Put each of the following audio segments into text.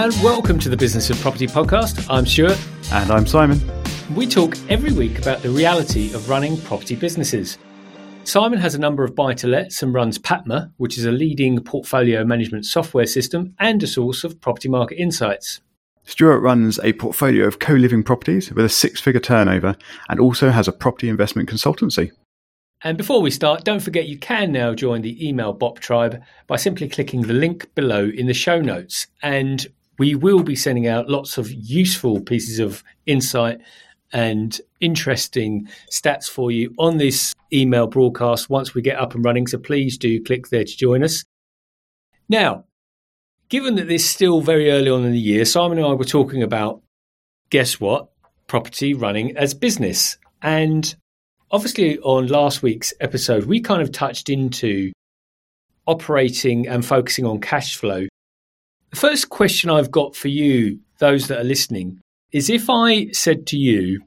and welcome to the Business of Property podcast. I'm Stuart. And I'm Simon. We talk every week about the reality of running property businesses. Simon has a number of buy to lets and runs Patma, which is a leading portfolio management software system and a source of property market insights. Stuart runs a portfolio of co living properties with a six figure turnover and also has a property investment consultancy. And before we start, don't forget you can now join the email BOP tribe by simply clicking the link below in the show notes. And we will be sending out lots of useful pieces of insight and interesting stats for you on this email broadcast once we get up and running. So please do click there to join us. Now, given that this is still very early on in the year, Simon and I were talking about guess what? Property running as business. And obviously, on last week's episode, we kind of touched into operating and focusing on cash flow. The first question I've got for you, those that are listening, is if I said to you,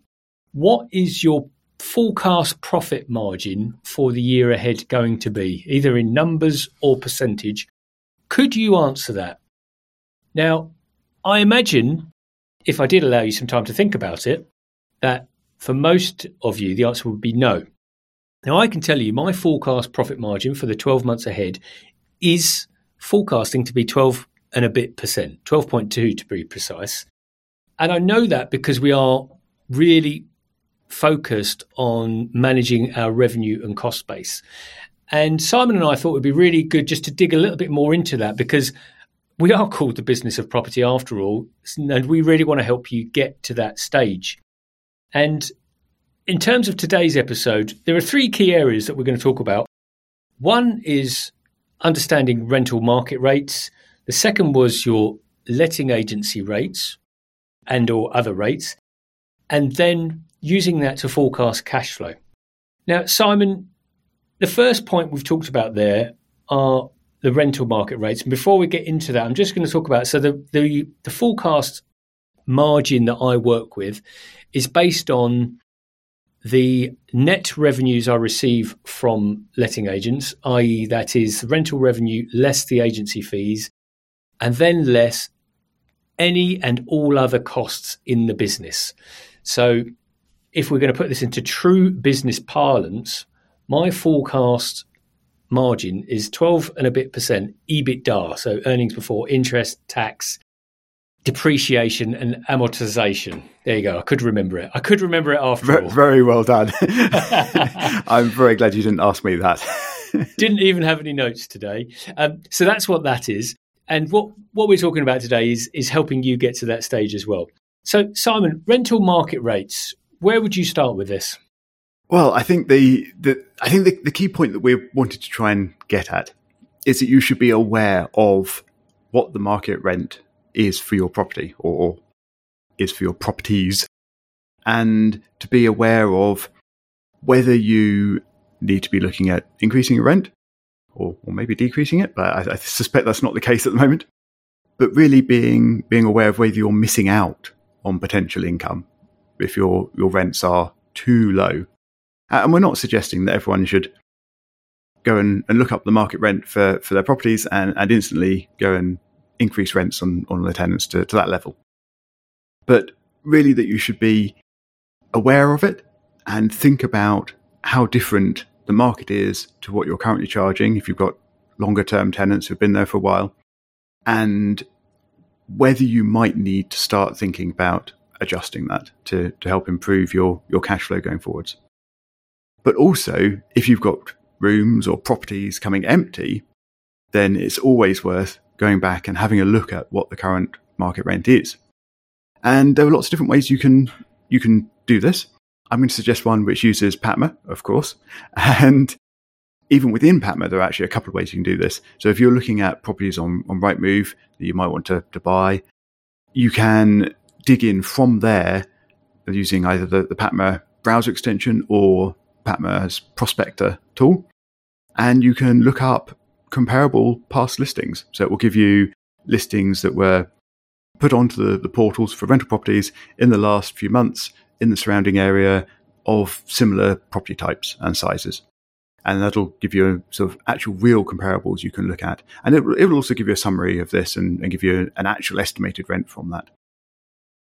what is your forecast profit margin for the year ahead going to be, either in numbers or percentage? Could you answer that? Now, I imagine, if I did allow you some time to think about it, that for most of you, the answer would be no. Now, I can tell you my forecast profit margin for the 12 months ahead is forecasting to be 12 and a bit percent, 12.2 to be precise. And I know that because we are really focused on managing our revenue and cost base. And Simon and I thought it would be really good just to dig a little bit more into that because we are called the business of property after all, and we really want to help you get to that stage. And in terms of today's episode, there are three key areas that we're going to talk about. One is understanding rental market rates. The second was your letting agency rates and or other rates. And then using that to forecast cash flow. Now, Simon, the first point we've talked about there are the rental market rates. And before we get into that, I'm just going to talk about so the the, the forecast margin that I work with is based on the net revenues I receive from letting agents, i.e., that is rental revenue less the agency fees, and then less any and all other costs in the business. So, if we're going to put this into true business parlance, my forecast margin is 12 and a bit percent EBITDA, so earnings before interest, tax, depreciation, and amortization. There you go. I could remember it. I could remember it after very, all. Very well done. I'm very glad you didn't ask me that. didn't even have any notes today. Um, so that's what that is. And what, what we're talking about today is, is helping you get to that stage as well. So, Simon, rental market rates, where would you start with this? Well, I think the, the I think the, the key point that we wanted to try and get at is that you should be aware of what the market rent is for your property or is for your properties, and to be aware of whether you need to be looking at increasing your rent or, or maybe decreasing it. But I, I suspect that's not the case at the moment. But really being being aware of whether you're missing out on potential income if your your rents are too low and we're not suggesting that everyone should go and, and look up the market rent for, for their properties and, and instantly go and increase rents on, on the tenants to, to that level. But really, that you should be aware of it and think about how different the market is to what you're currently charging if you've got longer term tenants who've been there for a while, and whether you might need to start thinking about adjusting that to, to help improve your, your cash flow going forwards. But also, if you've got rooms or properties coming empty, then it's always worth going back and having a look at what the current market rent is. And there are lots of different ways you can you can do this. I'm going to suggest one which uses Patma, of course. And even within Patma, there are actually a couple of ways you can do this. So if you're looking at properties on, on Rightmove that you might want to, to buy, you can dig in from there using either the, the Patma browser extension or Patma's prospector tool, and you can look up comparable past listings. So it will give you listings that were put onto the, the portals for rental properties in the last few months in the surrounding area of similar property types and sizes. and that'll give you sort of actual real comparables you can look at. And it, it will also give you a summary of this and, and give you an actual estimated rent from that.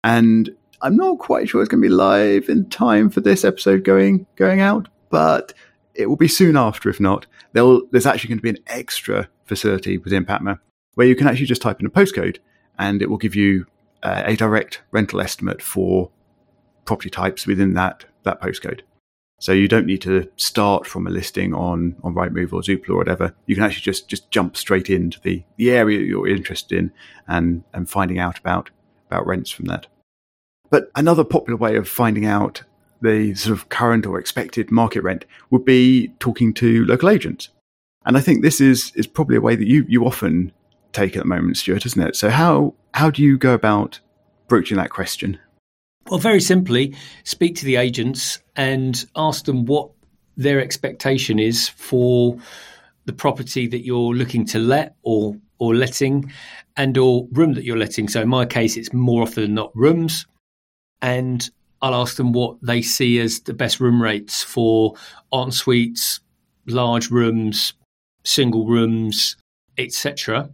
And I'm not quite sure it's going to be live in time for this episode going going out, but it will be soon after. If not, there's actually going to be an extra facility within Patma where you can actually just type in a postcode and it will give you uh, a direct rental estimate for property types within that that postcode. So you don't need to start from a listing on on Rightmove or Zoopla or whatever. You can actually just just jump straight into the the area you're interested in and and finding out about about rents from that. But another popular way of finding out the sort of current or expected market rent would be talking to local agents. And I think this is is probably a way that you you often take at the moment, Stuart, isn't it? So how how do you go about broaching that question? Well, very simply, speak to the agents and ask them what their expectation is for the property that you're looking to let or or letting and or room that you're letting. So in my case it's more often than not rooms. And I'll ask them what they see as the best room rates for en suites, large rooms, single rooms, etc.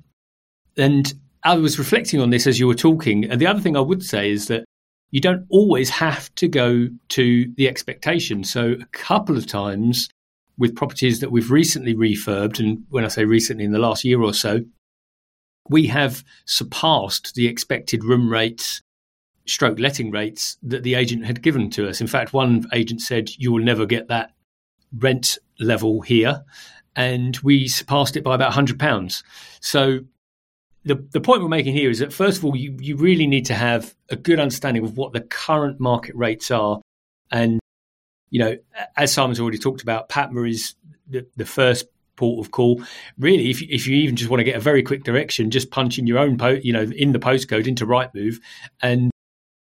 And I was reflecting on this as you were talking. And the other thing I would say is that you don't always have to go to the expectation. So, a couple of times with properties that we've recently refurbed, and when I say recently, in the last year or so, we have surpassed the expected room rates, stroke letting rates that the agent had given to us. In fact, one agent said, You will never get that rent level here. And we surpassed it by about £100. So, the, the point we're making here is that first of all, you, you really need to have a good understanding of what the current market rates are. And, you know, as Simon's already talked about, Patma is the, the first port of call. Really, if, if you even just want to get a very quick direction, just punch in your own, po- you know, in the postcode into Rightmove and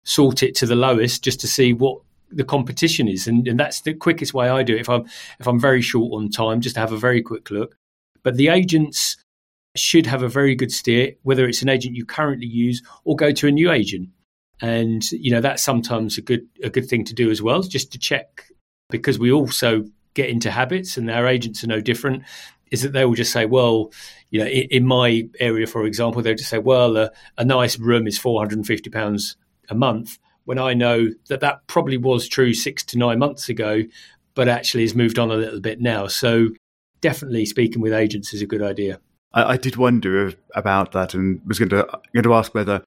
sort it to the lowest just to see what the competition is. And, and that's the quickest way I do it. If I'm, if I'm very short on time, just to have a very quick look. But the agents should have a very good steer, whether it's an agent you currently use or go to a new agent. And you know that's sometimes a good a good thing to do as well, just to check because we also get into habits, and our agents are no different. Is that they will just say, well, you know, in, in my area, for example, they'll just say, well, a, a nice room is four hundred and fifty pounds a month. When I know that that probably was true six to nine months ago, but actually has moved on a little bit now. So definitely speaking with agents is a good idea. I, I did wonder about that and was going to going to ask whether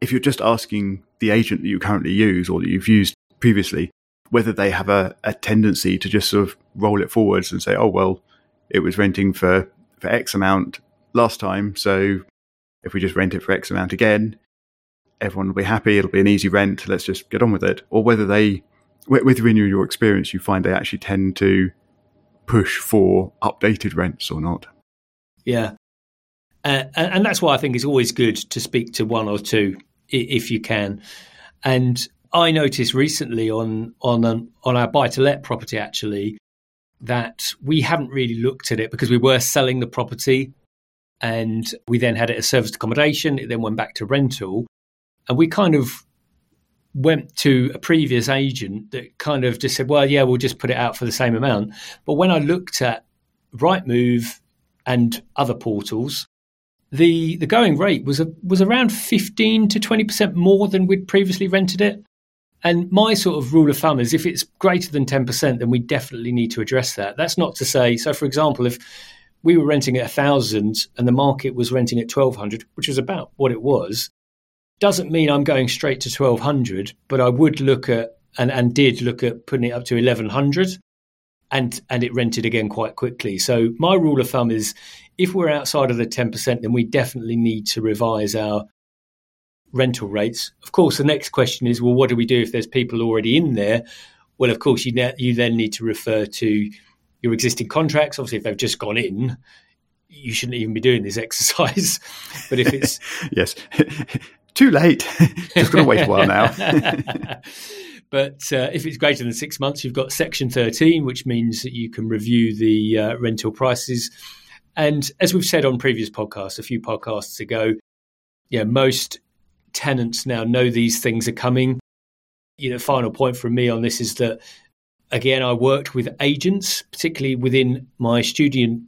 if you're just asking the agent that you currently use or that you've used previously, whether they have a, a tendency to just sort of roll it forwards and say, oh, well, it was renting for, for X amount last time. So if we just rent it for X amount again, everyone will be happy. It'll be an easy rent. Let's just get on with it. Or whether they, with your experience, you find they actually tend to push for updated rents or not. Yeah. Uh, and, that's why I think it's always good to speak to one or two if you can. And I noticed recently on on um, on our buy to let property actually that we haven't really looked at it because we were selling the property and we then had it as serviced accommodation. It then went back to rental, and we kind of went to a previous agent that kind of just said, "Well, yeah, we'll just put it out for the same amount." But when I looked at Rightmove and other portals, the the going rate was a, was around 15 to 20% more than we'd previously rented it. And my sort of rule of thumb is if it's greater than 10%, then we definitely need to address that. That's not to say, so for example, if we were renting at a 1,000 and the market was renting at 1,200, which was about what it was, doesn't mean I'm going straight to 1,200, but I would look at and, and did look at putting it up to 1,100 and and it rented again quite quickly. So my rule of thumb is if we're outside of the 10%, then we definitely need to revise our rental rates. Of course, the next question is, well, what do we do if there's people already in there? Well, of course, you ne- you then need to refer to your existing contracts. Obviously, if they've just gone in, you shouldn't even be doing this exercise. but if it's yes, too late, just going to wait a while now. But uh, if it's greater than six months, you've got Section 13, which means that you can review the uh, rental prices. And as we've said on previous podcasts, a few podcasts ago, yeah, most tenants now know these things are coming. You know, final point from me on this is that again, I worked with agents, particularly within my student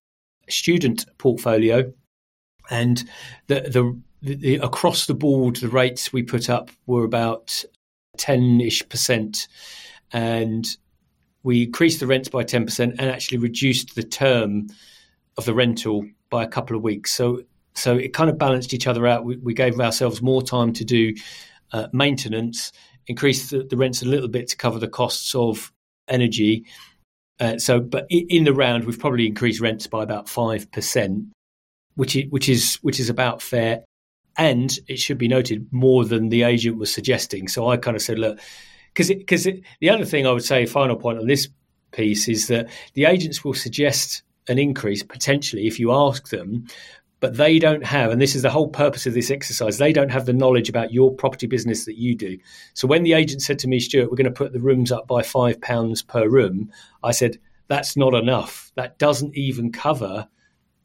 student portfolio, and the the, the, across the board the rates we put up were about ten ish percent, and we increased the rents by ten percent and actually reduced the term of the rental by a couple of weeks. So so it kind of balanced each other out. We, we gave ourselves more time to do uh, maintenance, increased the, the, rents a little bit to cover the costs of energy. Uh, so, but in the round, we've probably increased rents by about five percent, which is which is which is about fair. And it should be noted more than the agent was suggesting. So I kind of said, look, because because the other thing I would say, final point on this piece is that the agents will suggest an increase potentially if you ask them, but they don't have, and this is the whole purpose of this exercise, they don't have the knowledge about your property business that you do. So when the agent said to me, Stuart, we're going to put the rooms up by five pounds per room, I said, that's not enough. That doesn't even cover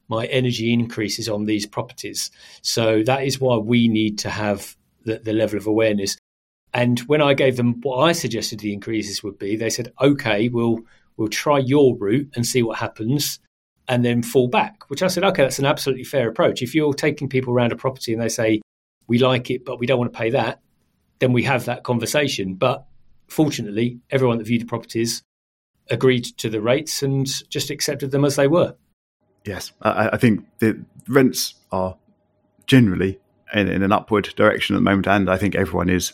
my energy increases on these properties. So that is why we need to have the, the level of awareness. And when I gave them what I suggested the increases would be, they said, okay, we'll we'll try your route and see what happens and then fall back, which I said, okay, that's an absolutely fair approach. If you're taking people around a property and they say, we like it, but we don't want to pay that, then we have that conversation. But fortunately, everyone that viewed the properties agreed to the rates and just accepted them as they were. Yes, I, I think the rents are generally in, in, an upward direction at the moment, and I think everyone is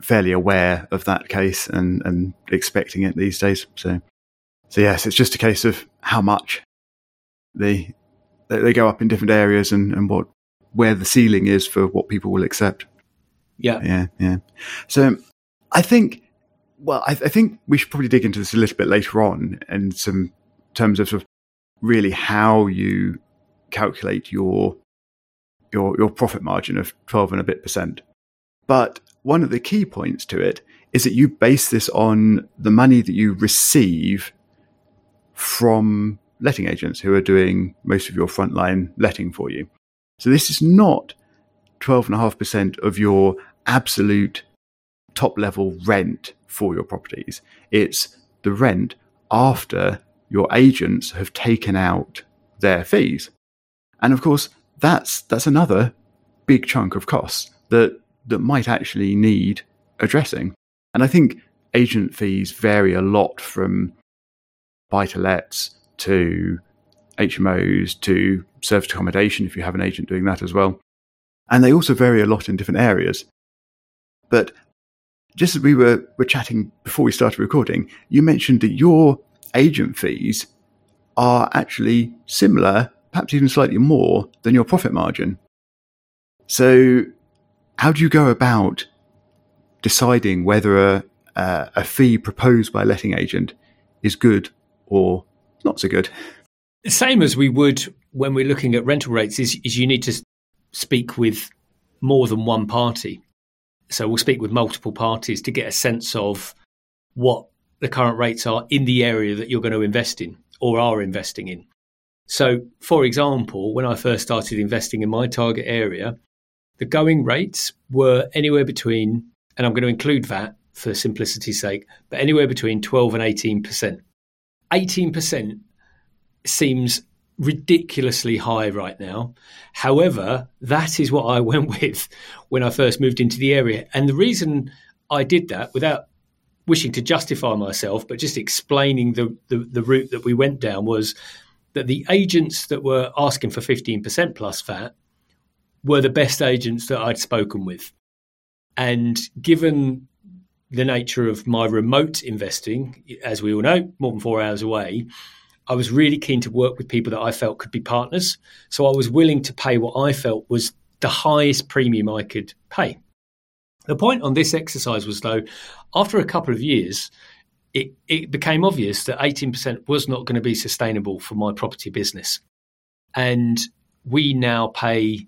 fairly aware of that case and, and expecting it these days. So, so yes, it's just a case of how much they they go up in different areas and, and what where the ceiling is for what people will accept. Yeah, yeah, yeah. So I think, well, I, I think we should probably dig into this a little bit later on in some terms of, sort of really how you calculate your your your profit margin of twelve and a bit percent. But one of the key points to it is that you base this on the money that you receive from letting agents who are doing most of your frontline letting for you. So this is not 12.5% of your absolute top level rent for your properties. It's the rent after your agents have taken out their fees. And of course, that's that's another big chunk of costs that that might actually need addressing. And I think agent fees vary a lot from buy to lets to HMOs to service accommodation if you have an agent doing that as well. And they also vary a lot in different areas. But just as we were, were chatting before we started recording, you mentioned that your agent fees are actually similar, perhaps even slightly more than your profit margin. So, how do you go about deciding whether a, uh, a fee proposed by a letting agent is good or not so good. The same as we would when we're looking at rental rates is, is you need to speak with more than one party. So we'll speak with multiple parties to get a sense of what the current rates are in the area that you're going to invest in or are investing in. So, for example, when I first started investing in my target area, the going rates were anywhere between, and I'm going to include that for simplicity's sake, but anywhere between 12 and 18%. 18% seems ridiculously high right now. However, that is what I went with when I first moved into the area. And the reason I did that without wishing to justify myself, but just explaining the, the, the route that we went down was that the agents that were asking for 15% plus VAT were the best agents that I'd spoken with. And given the nature of my remote investing, as we all know, more than four hours away, I was really keen to work with people that I felt could be partners. So I was willing to pay what I felt was the highest premium I could pay. The point on this exercise was, though, after a couple of years, it, it became obvious that 18% was not going to be sustainable for my property business. And we now pay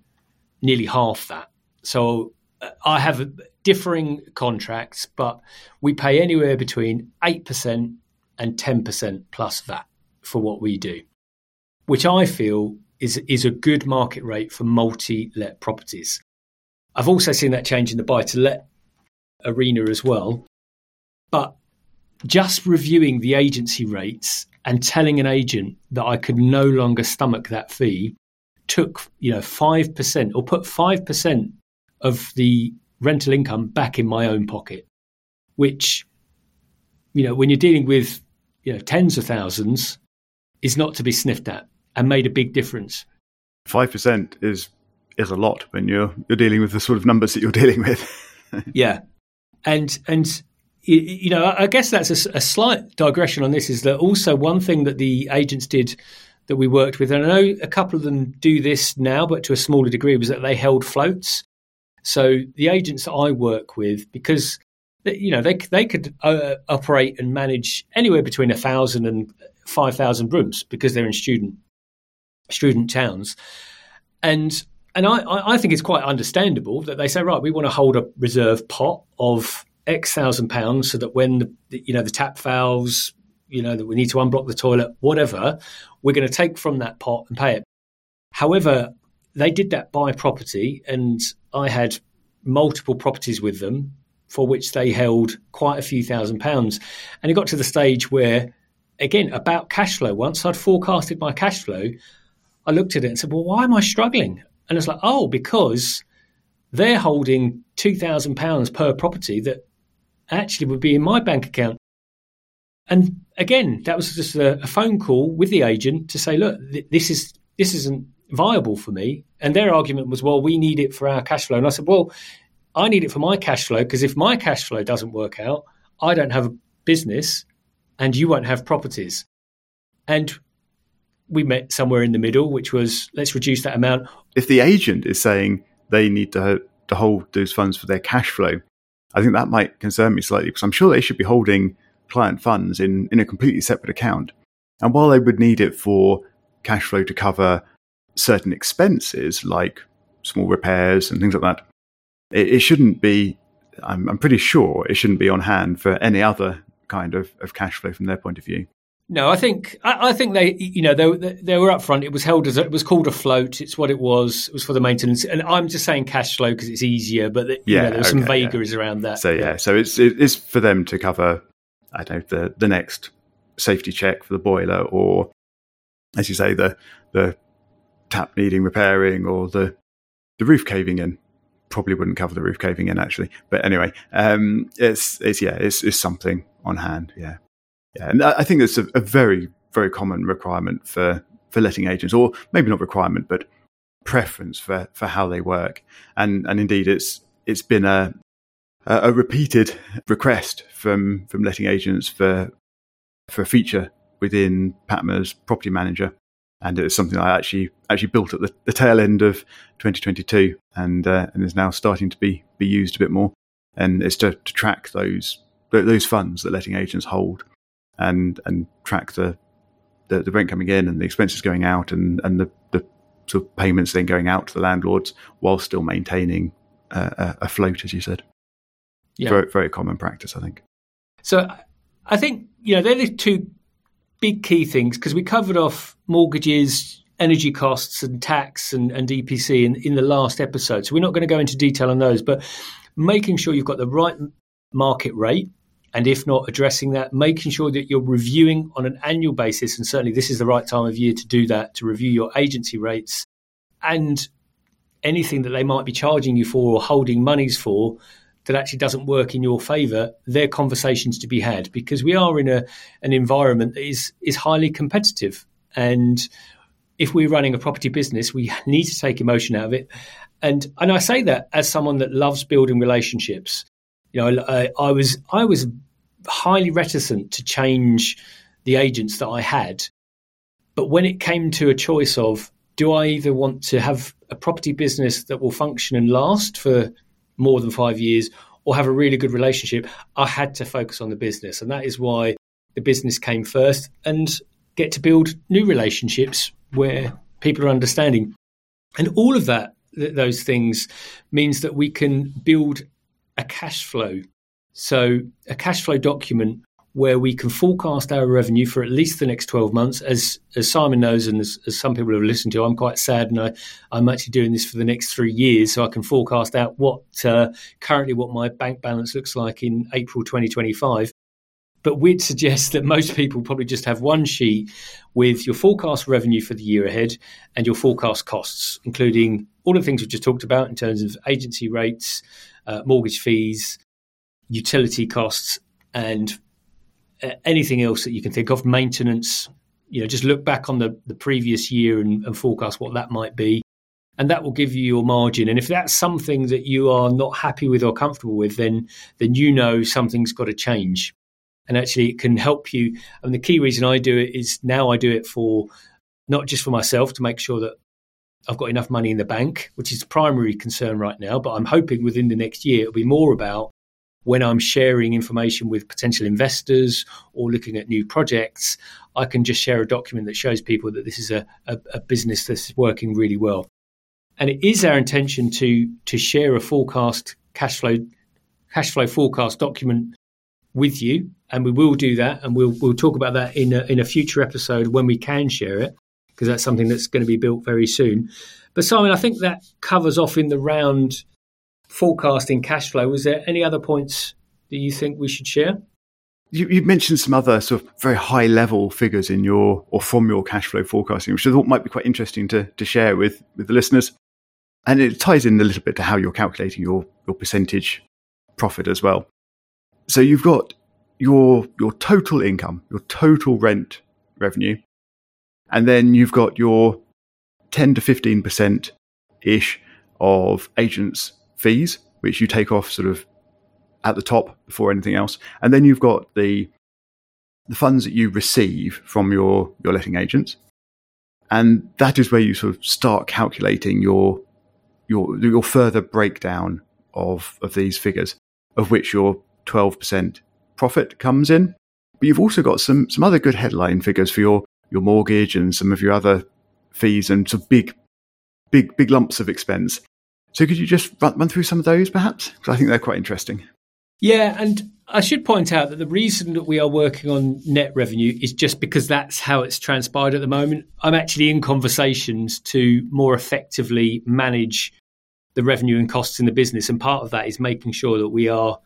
nearly half that. So uh, I have differing contracts, but we pay anywhere between 8% and 10% plus VAT for what we do, which I feel is, is a good market rate for multi let properties. I've also seen that change in the buy to let arena as well. But just reviewing the agency rates and telling an agent that I could no longer stomach that fee took, you know, 5% or put 5% of the rental income back in my own pocket, which, you know, when you're dealing with, you know, tens of thousands is not to be sniffed at and made a big difference. 5% is is a lot when you're you're dealing with the sort of numbers that you're dealing with. yeah. And and you know, I guess that's a, a, slight digression on this. Is that also one thing that the agents did that we worked with, and I know a couple of them do this now, but to a smaller degree, was that they held floats. So the agents that I work with, because you know they they could uh, operate and manage anywhere between a thousand and five thousand rooms because they're in student student towns, and and I, I think it's quite understandable that they say right, we want to hold a reserve pot of X thousand pounds so that when the, you know the tap fails, you know that we need to unblock the toilet, whatever, we're going to take from that pot and pay it. However, they did that by property, and I had multiple properties with them for which they held quite a few thousand pounds, and it got to the stage where, again, about cash flow. Once I'd forecasted my cash flow, I looked at it and said, "Well, why am I struggling?" And it's like, "Oh, because." They're holding two thousand pounds per property that actually would be in my bank account. And again, that was just a, a phone call with the agent to say, look, th- this is this isn't viable for me. And their argument was, well, we need it for our cash flow. And I said, well, I need it for my cash flow because if my cash flow doesn't work out, I don't have a business and you won't have properties. And we met somewhere in the middle, which was let's reduce that amount. If the agent is saying they need to, to hold those funds for their cash flow, I think that might concern me slightly because I'm sure they should be holding client funds in, in a completely separate account. And while they would need it for cash flow to cover certain expenses like small repairs and things like that, it, it shouldn't be, I'm, I'm pretty sure it shouldn't be on hand for any other kind of, of cash flow from their point of view. No, I think I, I, think they, you know, they, they were upfront. It was held as a, it was called a float. It's what it was. It was for the maintenance, and I'm just saying cash flow because it's easier. But the, yeah, know, there were some vagaries yeah. around that. So yeah, so it's it's for them to cover, I don't know, the the next safety check for the boiler, or as you say, the the tap needing repairing, or the the roof caving in. Probably wouldn't cover the roof caving in actually, but anyway, um, it's it's yeah, it's, it's something on hand. Yeah. Yeah, and I think it's a, a very, very common requirement for, for letting agents, or maybe not requirement, but preference for, for how they work. And and indeed, it's it's been a a repeated request from from letting agents for for a feature within Patma's property manager, and it was something I actually actually built at the, the tail end of 2022, and uh, and is now starting to be be used a bit more. And it's to, to track those those funds that letting agents hold and and track the, the, the rent coming in and the expenses going out and and the, the sort of payments then going out to the landlords while still maintaining uh, a, a float, as you said. Yeah. Very, very common practice, I think. So I think you know they're the two big key things because we covered off mortgages, energy costs, and tax and, and EPC in, in the last episode. So we're not going to go into detail on those, but making sure you've got the right market rate and if not addressing that, making sure that you're reviewing on an annual basis, and certainly this is the right time of year to do that, to review your agency rates and anything that they might be charging you for or holding monies for that actually doesn't work in your favour, they're conversations to be had because we are in a an environment that is is highly competitive. And if we're running a property business, we need to take emotion out of it. And and I say that as someone that loves building relationships. You know, I, I was I was highly reticent to change the agents that I had, but when it came to a choice of do I either want to have a property business that will function and last for more than five years, or have a really good relationship, I had to focus on the business, and that is why the business came first, and get to build new relationships where people are understanding, and all of that those things means that we can build a cash flow. So, a cash flow document where we can forecast our revenue for at least the next 12 months. As, as Simon knows, and as, as some people have listened to, I'm quite sad and I, I'm actually doing this for the next three years. So I can forecast out what uh, currently what my bank balance looks like in April 2025. But we'd suggest that most people probably just have one sheet with your forecast revenue for the year ahead and your forecast costs, including all the things we've just talked about in terms of agency rates, uh, mortgage fees, utility costs, and uh, anything else that you can think of, maintenance. You know, just look back on the, the previous year and, and forecast what that might be and that will give you your margin. And if that's something that you are not happy with or comfortable with, then then you know something's got to change. And actually, it can help you. And the key reason I do it is now I do it for not just for myself to make sure that I've got enough money in the bank, which is primary concern right now. But I'm hoping within the next year it'll be more about when I'm sharing information with potential investors or looking at new projects, I can just share a document that shows people that this is a, a, a business that's working really well. And it is our intention to to share a forecast cash flow cash flow forecast document with you, and we will do that, and we'll we'll talk about that in a, in a future episode when we can share it, because that's something that's going to be built very soon. But Simon, I think that covers off in the round forecasting cash flow. Was there any other points that you think we should share? You, you, mentioned some other sort of very high level figures in your or from your cash flow forecasting, which I thought might be quite interesting to, to share with, with the listeners and it ties in a little bit to how you're calculating your, your percentage profit as well. So you've got your your total income, your total rent revenue, and then you've got your 10 to 15 percent ish of agents' fees, which you take off sort of at the top before anything else, and then you've got the the funds that you receive from your your letting agents, and that is where you sort of start calculating your your your further breakdown of of these figures, of which your twelve percent profit comes in. But you've also got some some other good headline figures for your your mortgage and some of your other fees and some big big big lumps of expense. So could you just run, run through some of those, perhaps? Because I think they're quite interesting. Yeah, and I should point out that the reason that we are working on net revenue is just because that's how it's transpired at the moment. I'm actually in conversations to more effectively manage the revenue and costs in the business. And part of that is making sure that we are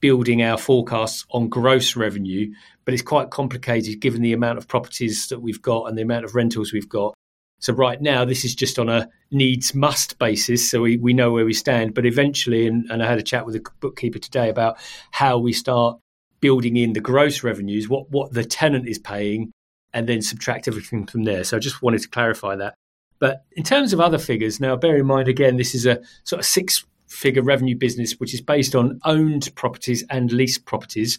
building our forecasts on gross revenue. But it's quite complicated given the amount of properties that we've got and the amount of rentals we've got. So right now, this is just on a needs must basis. So we, we know where we stand. But eventually, and, and I had a chat with a bookkeeper today about how we start building in the gross revenues, what, what the tenant is paying, and then subtract everything from there. So I just wanted to clarify that. But in terms of other figures, now bear in mind again, this is a sort of six figure revenue business which is based on owned properties and leased properties.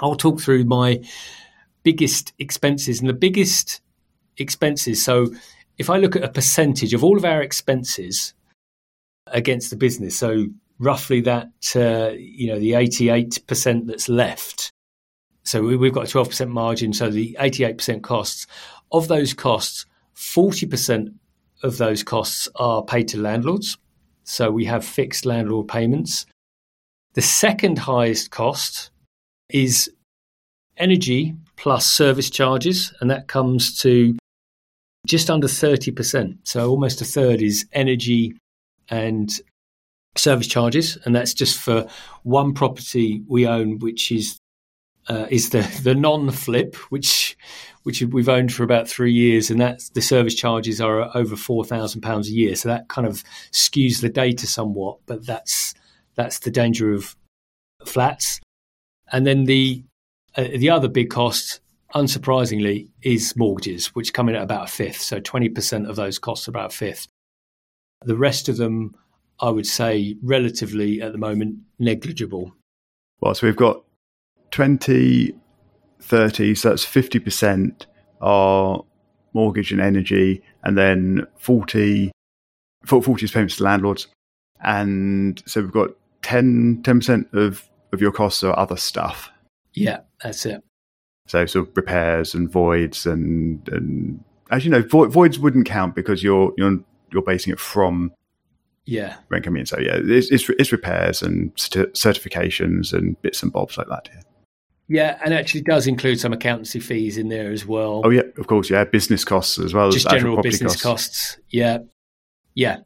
I'll talk through my biggest expenses and the biggest expenses. So if I look at a percentage of all of our expenses against the business, so roughly that uh, you know the 88% that's left. So we've got a 12% margin, so the 88% costs of those costs, 40% of those costs are paid to landlords. So we have fixed landlord payments. The second highest cost is energy plus service charges, and that comes to just under 30%. So almost a third is energy and service charges, and that's just for one property we own, which is uh, is the the non flip, which which we've owned for about three years, and that's the service charges are over four thousand pounds a year. So that kind of skews the data somewhat, but that's that's the danger of flats. And then the uh, the other big cost, unsurprisingly, is mortgages, which come in at about a fifth. So twenty percent of those costs are about a fifth. The rest of them, I would say, relatively at the moment negligible. Well, so we've got 20, 30, so that's 50% are mortgage and energy, and then 40, 40 is payments to landlords. And so we've got 10, 10% of, of your costs are other stuff. Yeah, that's it. So sort of repairs and voids and, and as you know, voids wouldn't count because you're, you're, you're basing it from yeah rent coming in. So yeah, it's, it's, it's repairs and certifications and bits and bobs like that. Yeah. Yeah, and actually does include some accountancy fees in there as well. Oh yeah, of course, yeah, business costs as well. Just as general business costs. costs. Yeah, yeah.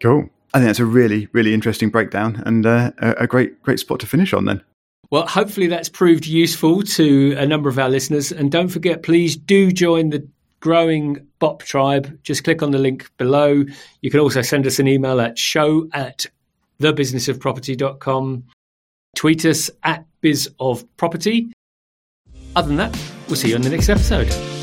Cool. I think that's a really, really interesting breakdown and uh, a great, great spot to finish on. Then. Well, hopefully that's proved useful to a number of our listeners. And don't forget, please do join the growing BOP tribe. Just click on the link below. You can also send us an email at show at thebusinessofproperty.com. Tweet us at bizofproperty. Other than that, we'll see you on the next episode.